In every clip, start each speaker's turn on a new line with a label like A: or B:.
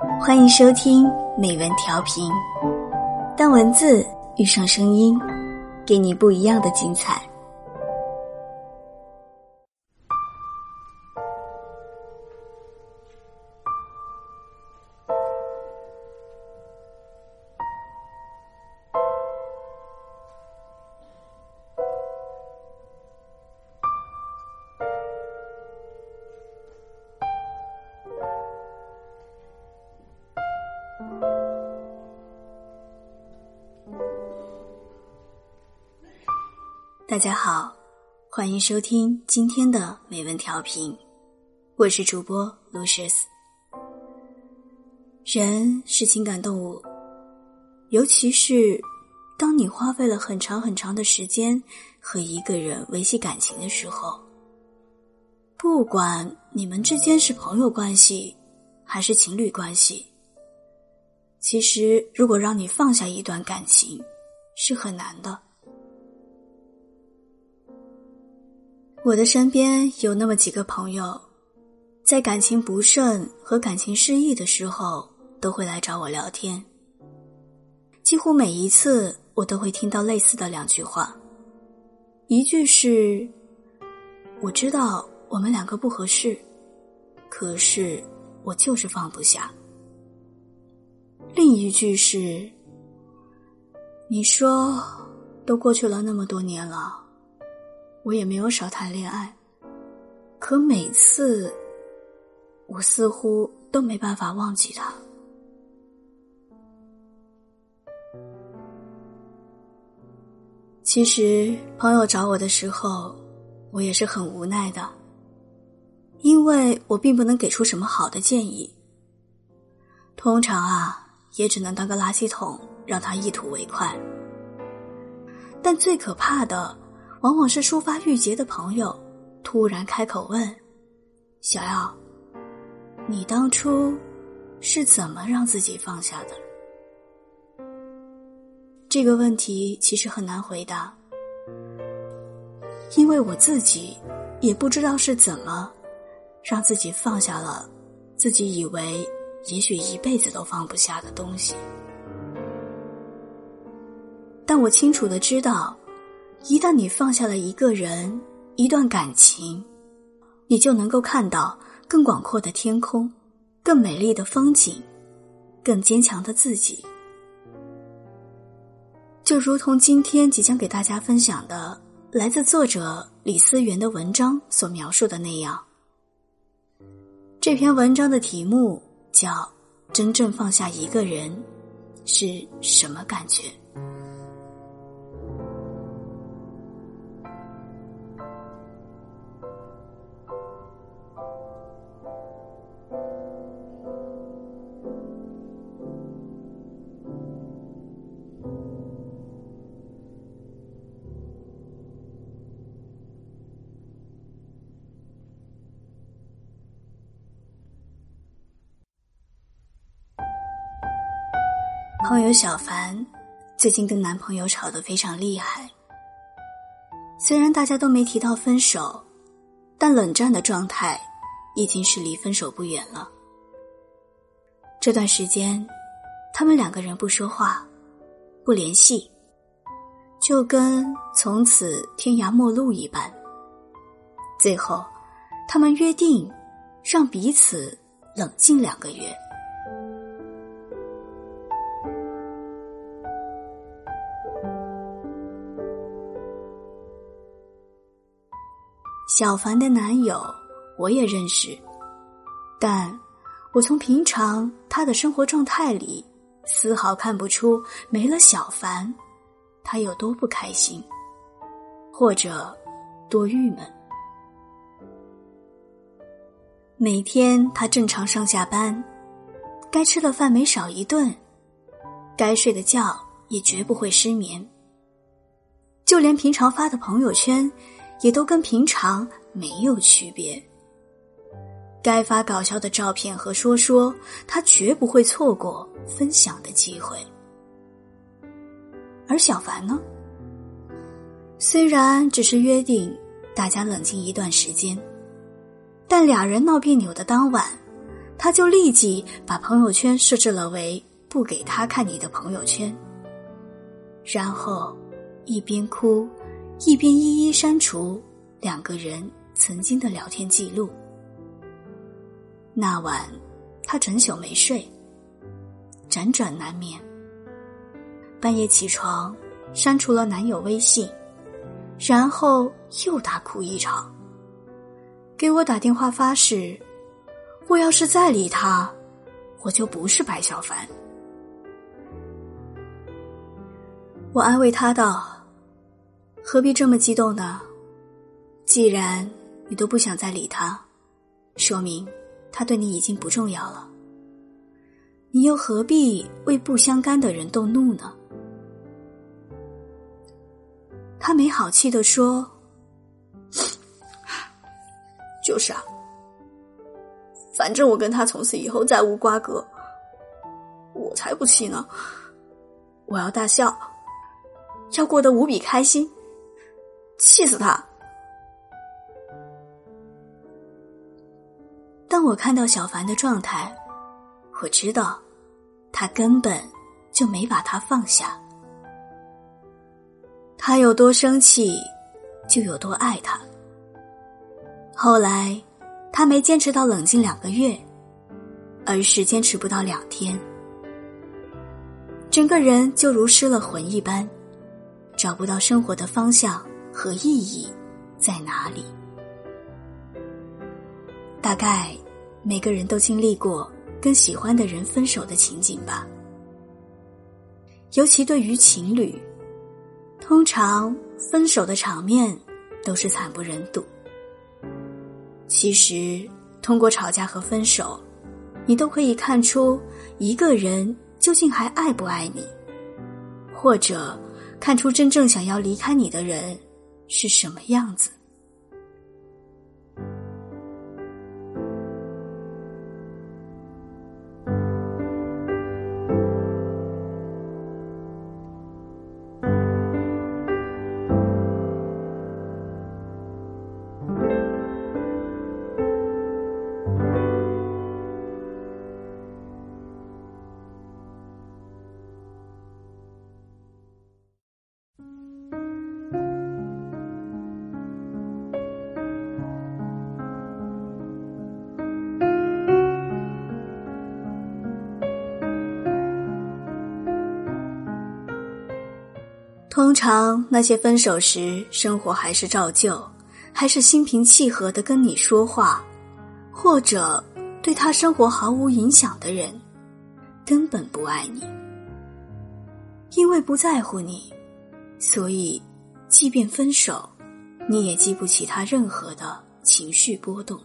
A: 欢迎收听美文调频，当文字遇上声音，给你不一样的精彩。大家好，欢迎收听今天的美文调频，我是主播 Lucius。人是情感动物，尤其是当你花费了很长很长的时间和一个人维系感情的时候，不管你们之间是朋友关系还是情侣关系，其实如果让你放下一段感情，是很难的。我的身边有那么几个朋友，在感情不顺和感情失意的时候，都会来找我聊天。几乎每一次，我都会听到类似的两句话：一句是“我知道我们两个不合适，可是我就是放不下”；另一句是“你说都过去了那么多年了。”我也没有少谈恋爱，可每次我似乎都没办法忘记他。其实朋友找我的时候，我也是很无奈的，因为我并不能给出什么好的建议。通常啊，也只能当个垃圾桶，让他一吐为快。但最可怕的。往往是抒发郁结的朋友，突然开口问：“小耀，你当初是怎么让自己放下的？”这个问题其实很难回答，因为我自己也不知道是怎么让自己放下了自己以为也许一辈子都放不下的东西。但我清楚的知道。一旦你放下了一个人、一段感情，你就能够看到更广阔的天空、更美丽的风景、更坚强的自己。就如同今天即将给大家分享的来自作者李思源的文章所描述的那样。这篇文章的题目叫《真正放下一个人是什么感觉》。友小凡最近跟男朋友吵得非常厉害。虽然大家都没提到分手，但冷战的状态已经是离分手不远了。这段时间，他们两个人不说话，不联系，就跟从此天涯陌路一般。最后，他们约定让彼此冷静两个月。小凡的男友我也认识，但我从平常他的生活状态里，丝毫看不出没了小凡，他有多不开心，或者多郁闷。每天他正常上下班，该吃的饭没少一顿，该睡的觉也绝不会失眠，就连平常发的朋友圈。也都跟平常没有区别。该发搞笑的照片和说说，他绝不会错过分享的机会。而小凡呢？虽然只是约定大家冷静一段时间，但俩人闹别扭的当晚，他就立即把朋友圈设置了为不给他看你的朋友圈，然后一边哭，一边一一删除两个人曾经的聊天记录。那晚，他整宿没睡，辗转难眠。半夜起床，删除了男友微信，然后又大哭一场。给我打电话发誓，我要是再理他，我就不是白小凡。我安慰他道：“何必这么激动呢？既然你都不想再理他，说明……”他对你已经不重要了，你又何必为不相干的人动怒呢？他没好气的说：“就是啊，反正我跟他从此以后再无瓜葛，我才不气呢！我要大笑，要过得无比开心，气死他！”当我看到小凡的状态，我知道，他根本就没把他放下。他有多生气，就有多爱他。后来，他没坚持到冷静两个月，而是坚持不到两天，整个人就如失了魂一般，找不到生活的方向和意义在哪里。大概每个人都经历过跟喜欢的人分手的情景吧。尤其对于情侣，通常分手的场面都是惨不忍睹。其实，通过吵架和分手，你都可以看出一个人究竟还爱不爱你，或者看出真正想要离开你的人是什么样子。通常那些分手时生活还是照旧，还是心平气和的跟你说话，或者对他生活毫无影响的人，根本不爱你。因为不在乎你，所以即便分手，你也激不起他任何的情绪波动。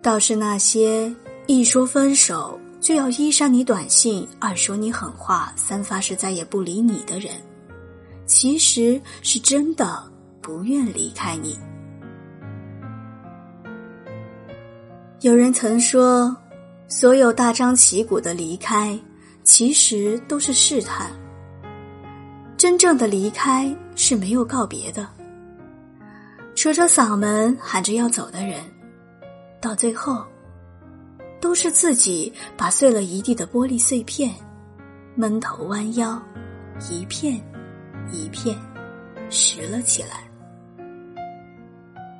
A: 倒是那些一说分手。就要一删你短信，二说你狠话，三发誓再也不理你的人，其实是真的不愿离开你。有人曾说，所有大张旗鼓的离开，其实都是试探。真正的离开是没有告别的，扯着嗓门喊着要走的人，到最后。都是自己把碎了一地的玻璃碎片，闷头弯腰，一片一片拾了起来。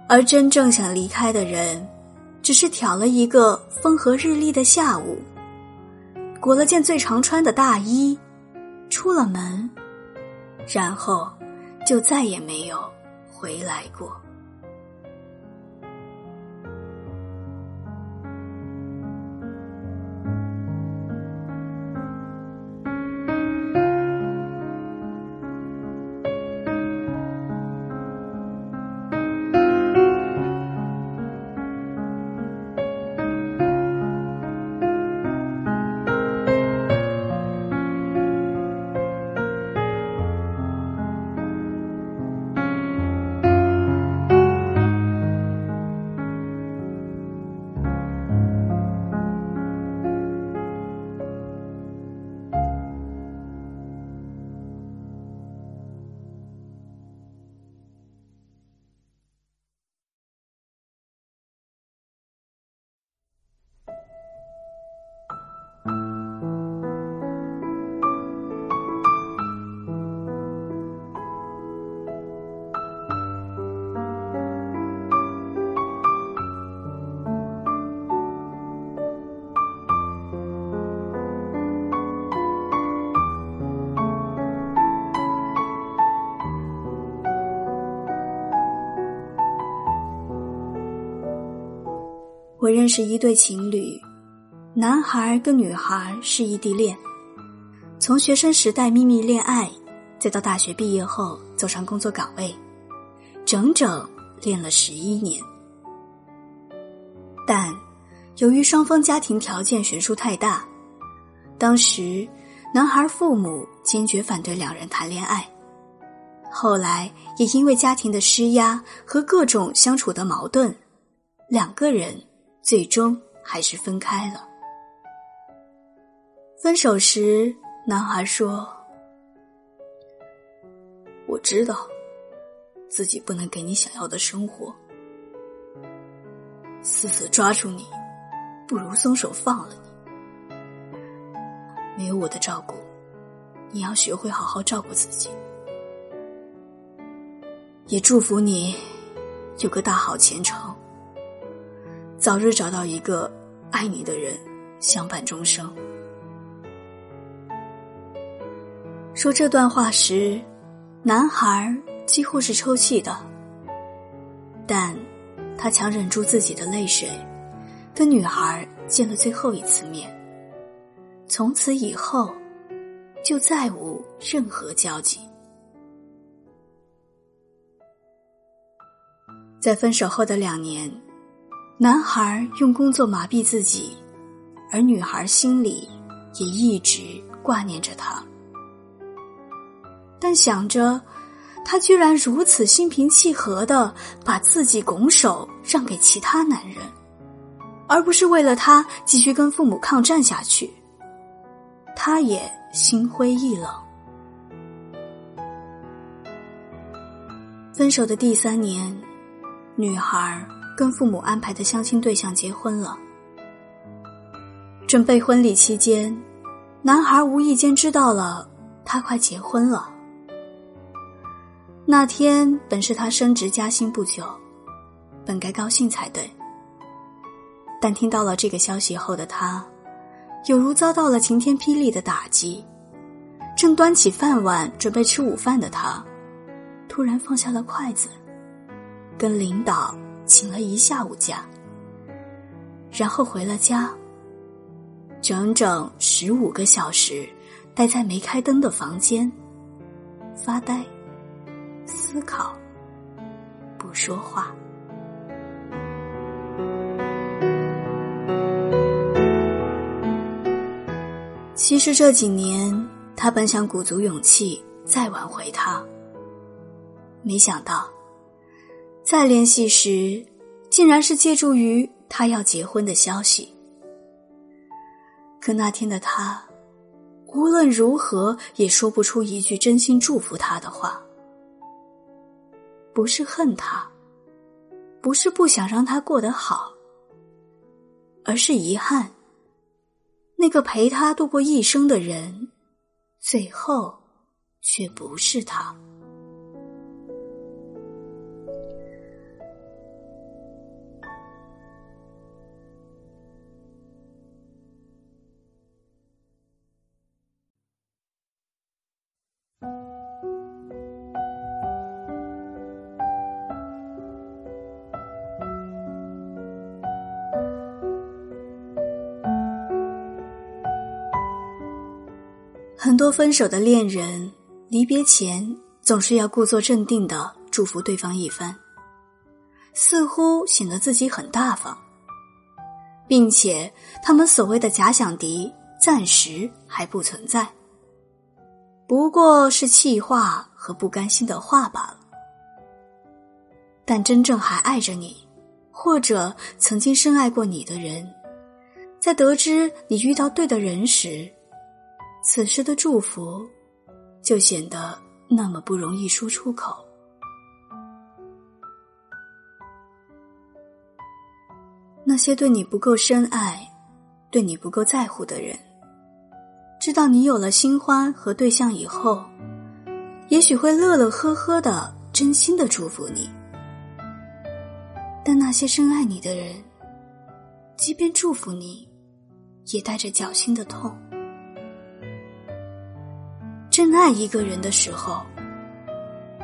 A: 而真正想离开的人，只是挑了一个风和日丽的下午，裹了件最常穿的大衣，出了门，然后就再也没有回来过。我认识一对情侣，男孩跟女孩是异地恋，从学生时代秘密恋爱，再到大学毕业后走上工作岗位，整整恋了十一年。但由于双方家庭条件悬殊太大，当时男孩父母坚决反对两人谈恋爱。后来也因为家庭的施压和各种相处的矛盾，两个人最终还是分开了。分手时，男孩说：“我知道自己不能给你想要的生活，死死抓住你，不如松手放了你。没有我的照顾，你要学会好好照顾自己。”也祝福你有个大好前程，早日找到一个爱你的人相伴终生。说这段话时，男孩几乎是抽泣的，但他强忍住自己的泪水，跟女孩见了最后一次面。从此以后，就再无任何交集。在分手后的两年，男孩用工作麻痹自己，而女孩心里也一直挂念着他。但想着，他居然如此心平气和的把自己拱手让给其他男人，而不是为了他继续跟父母抗战下去，他也心灰意冷。分手的第三年。女孩跟父母安排的相亲对象结婚了。准备婚礼期间，男孩无意间知道了他快结婚了。那天本是他升职加薪不久，本该高兴才对。但听到了这个消息后的他，有如遭到了晴天霹雳的打击。正端起饭碗准备吃午饭的他，突然放下了筷子。跟领导请了一下午假，然后回了家。整整十五个小时，待在没开灯的房间，发呆、思考、不说话。其实这几年，他本想鼓足勇气再挽回他，没想到。再联系时，竟然是借助于他要结婚的消息。可那天的他，无论如何也说不出一句真心祝福他的话。不是恨他，不是不想让他过得好，而是遗憾。那个陪他度过一生的人，最后却不是他。多分手的恋人，离别前总是要故作镇定的祝福对方一番，似乎显得自己很大方，并且他们所谓的假想敌暂时还不存在，不过是气话和不甘心的话罢了。但真正还爱着你，或者曾经深爱过你的人，在得知你遇到对的人时，此时的祝福，就显得那么不容易说出口。那些对你不够深爱、对你不够在乎的人，知道你有了新欢和对象以后，也许会乐乐呵呵的、真心的祝福你。但那些深爱你的人，即便祝福你，也带着绞心的痛。真爱一个人的时候，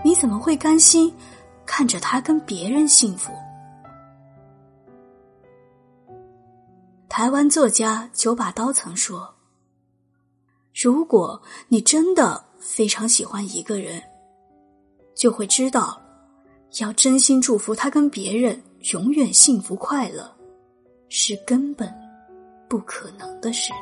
A: 你怎么会甘心看着他跟别人幸福？台湾作家九把刀曾说：“如果你真的非常喜欢一个人，就会知道，要真心祝福他跟别人永远幸福快乐，是根本不可能的事。”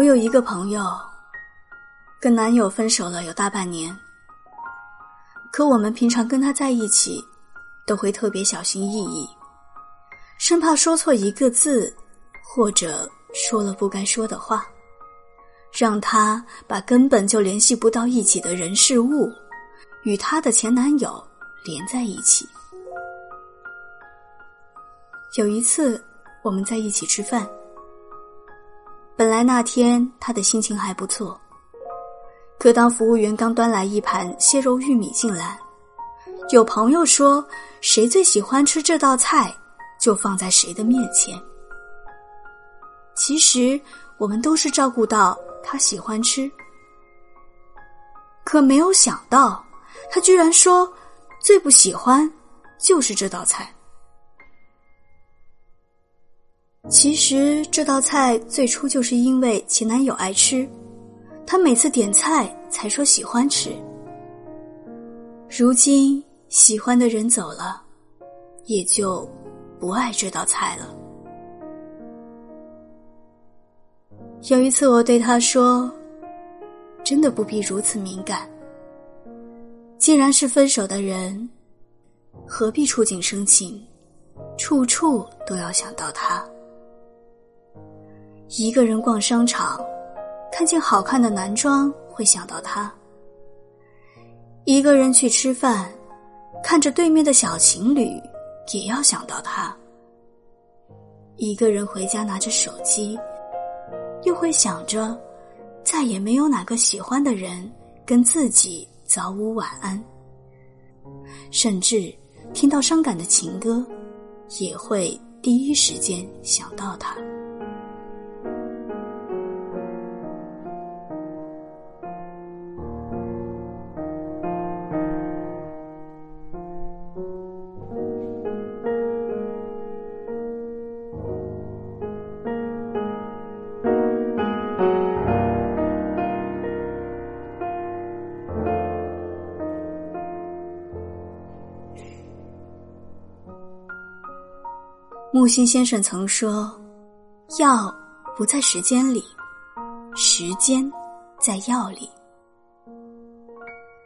A: 我有一个朋友，跟男友分手了有大半年，可我们平常跟他在一起，都会特别小心翼翼，生怕说错一个字，或者说了不该说的话，让他把根本就联系不到一起的人事物，与他的前男友连在一起。有一次，我们在一起吃饭。本来那天他的心情还不错，可当服务员刚端来一盘蟹肉玉米进来，有朋友说谁最喜欢吃这道菜，就放在谁的面前。其实我们都是照顾到他喜欢吃，可没有想到他居然说最不喜欢就是这道菜。其实这道菜最初就是因为前男友爱吃，他每次点菜才说喜欢吃。如今喜欢的人走了，也就不爱这道菜了。有一次我对他说：“真的不必如此敏感。既然是分手的人，何必触景生情，处处都要想到他。”一个人逛商场，看见好看的男装会想到他；一个人去吃饭，看着对面的小情侣也要想到他；一个人回家拿着手机，又会想着再也没有哪个喜欢的人跟自己早午晚安，甚至听到伤感的情歌，也会第一时间想到他。木心先生曾说：“药不在时间里，时间在药里。”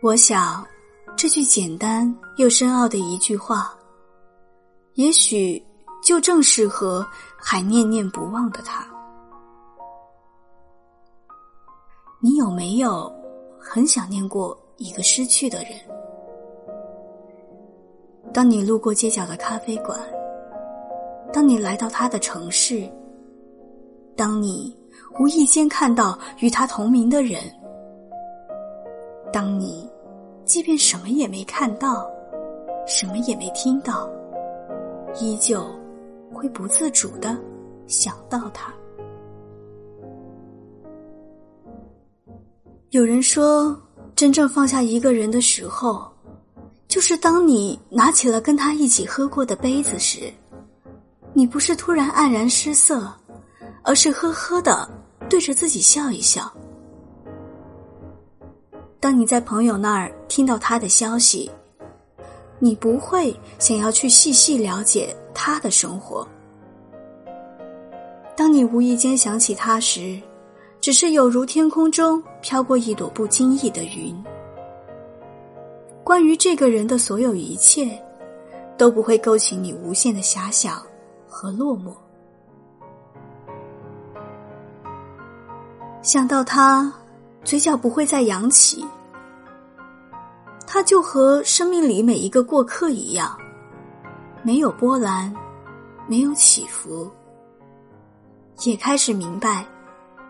A: 我想，这句简单又深奥的一句话，也许就正适合还念念不忘的他。你有没有很想念过一个失去的人？当你路过街角的咖啡馆。当你来到他的城市，当你无意间看到与他同名的人，当你即便什么也没看到，什么也没听到，依旧会不自主的想到他。有人说，真正放下一个人的时候，就是当你拿起了跟他一起喝过的杯子时。你不是突然黯然失色，而是呵呵的对着自己笑一笑。当你在朋友那儿听到他的消息，你不会想要去细细了解他的生活。当你无意间想起他时，只是有如天空中飘过一朵不经意的云。关于这个人的所有一切，都不会勾起你无限的遐想。和落寞，想到他，嘴角不会再扬起。他就和生命里每一个过客一样，没有波澜，没有起伏。也开始明白，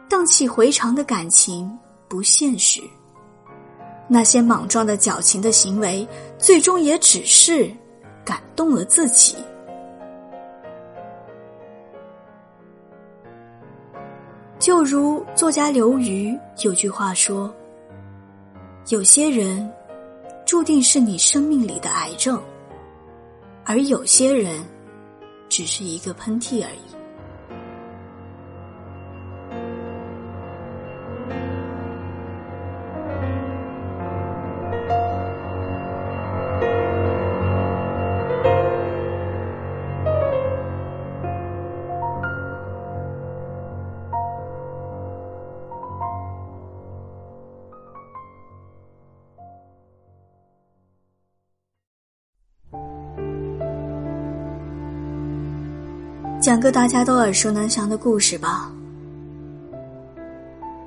A: 荡气回肠的感情不现实。那些莽撞的矫情的行为，最终也只是感动了自己。就如作家刘瑜有句话说：“有些人注定是你生命里的癌症，而有些人只是一个喷嚏而已。”讲个大家都耳熟能详的故事吧。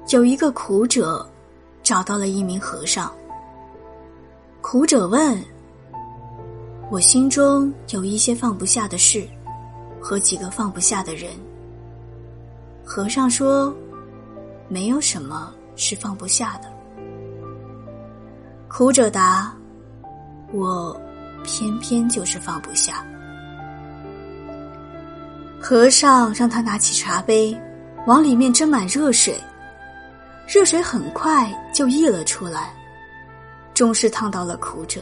A: 有一个苦者找到了一名和尚。苦者问：“我心中有一些放不下的事，和几个放不下的人。”和尚说：“没有什么是放不下的。”苦者答：“我偏偏就是放不下。”和尚让他拿起茶杯，往里面斟满热水，热水很快就溢了出来，终是烫到了苦者。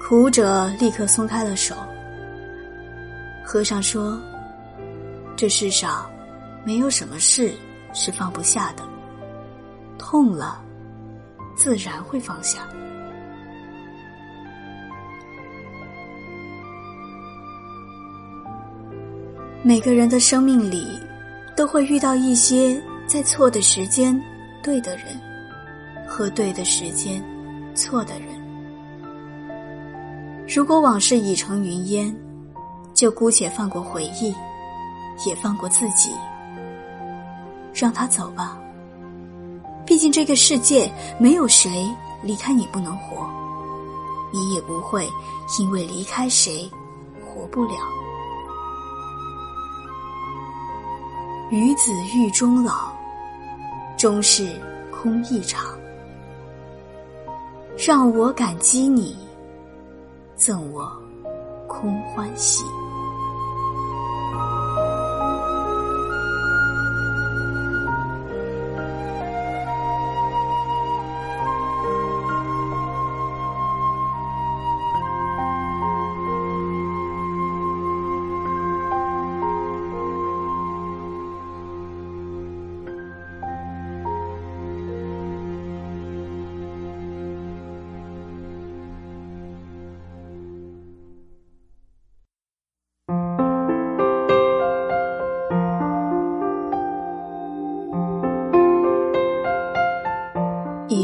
A: 苦者立刻松开了手。和尚说：“这世上没有什么事是放不下的，痛了，自然会放下。”每个人的生命里，都会遇到一些在错的时间对的人，和对的时间错的人。如果往事已成云烟，就姑且放过回忆，也放过自己，让他走吧。毕竟这个世界没有谁离开你不能活，你也不会因为离开谁活不了。与子欲终老，终是空一场。让我感激你，赠我空欢喜。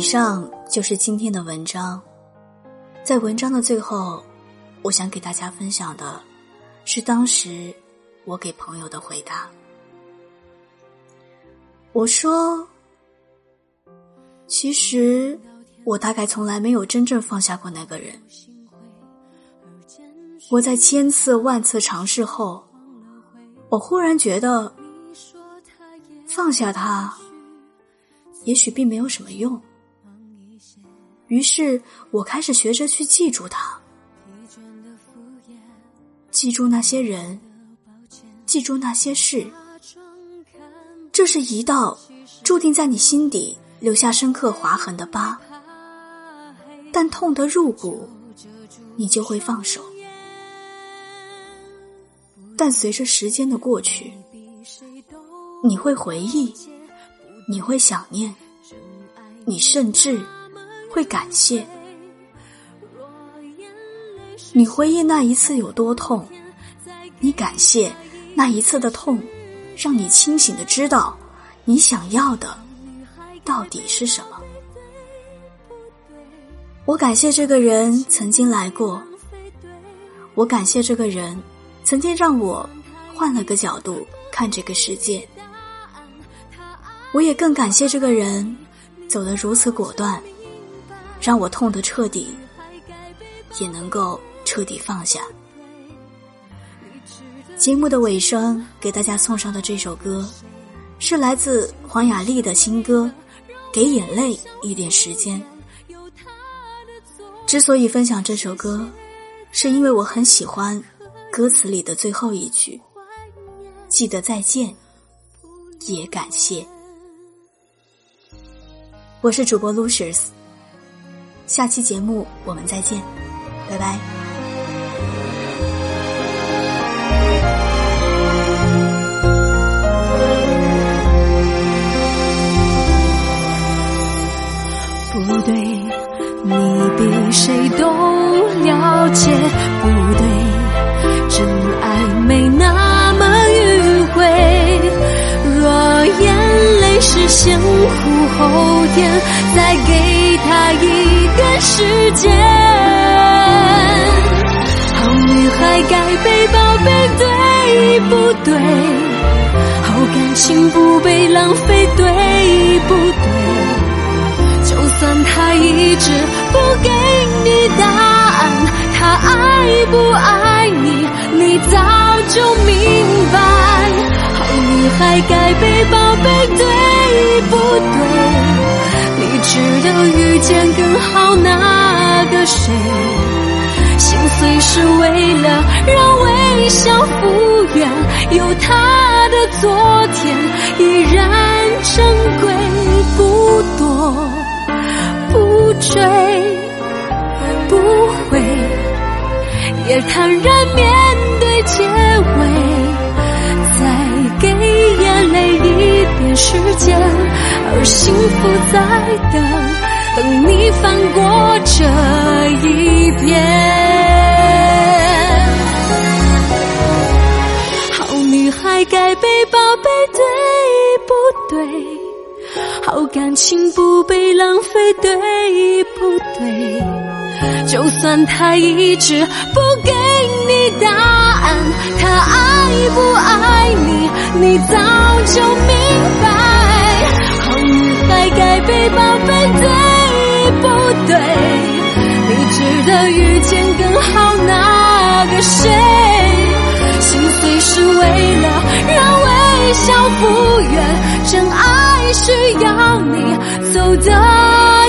A: 上就是今天的文章，在文章的最后，我想给大家分享的是当时我给朋友的回答。我说：“其实我大概从来没有真正放下过那个人。我在千次万次尝试后，我忽然觉得放下他，也许并没有什么用。”于是我开始学着去记住他，记住那些人，记住那些事。这是一道注定在你心底留下深刻划痕的疤，但痛得入骨，你就会放手。但随着时间的过去，你会回忆，你会想念，你甚至。会感谢你回忆那一次有多痛，你感谢那一次的痛，让你清醒的知道你想要的到底是什么。我感谢这个人曾经来过，我感谢这个人曾经让我换了个角度看这个世界。我也更感谢这个人走得如此果断，让我痛得彻底，也能够彻底放下。节目的尾声，给大家送上的这首歌，是来自黄雅莉的新歌《给眼泪一点时间》。之所以分享这首歌，是因为我很喜欢歌词里的最后一句：“记得再见，也感谢。”我是主播 Lucius，下期节目我们再见，拜拜。
B: 不对，你比谁都了解，不对，真爱没那么迂回。若眼泪是先苦后甜，再给他一时间。好女孩该被宝贝，对不对？好感情不被浪费，对不对？就算他一直不给你答案，他爱不爱你，你早就明白。好女孩该被宝贝，对不对？你值得遇见更好那个谁？心碎是为了让微笑复原，有他的昨天依然珍贵不多。追不回，也坦然面对结尾，再给眼泪一点时间，而幸福在等，等你翻过这一篇。好女孩该被宝贝，对不对？好感情不被浪费，对不对？就算他一直不给你答案，他爱不爱你，你早就明白。该该被宝贝，对不对？你值得遇见更好那个谁？心碎是为了让微笑复原，真爱。需要你走得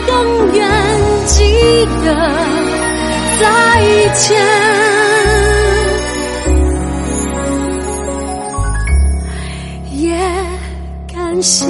B: 更远，记得再见，也感谢。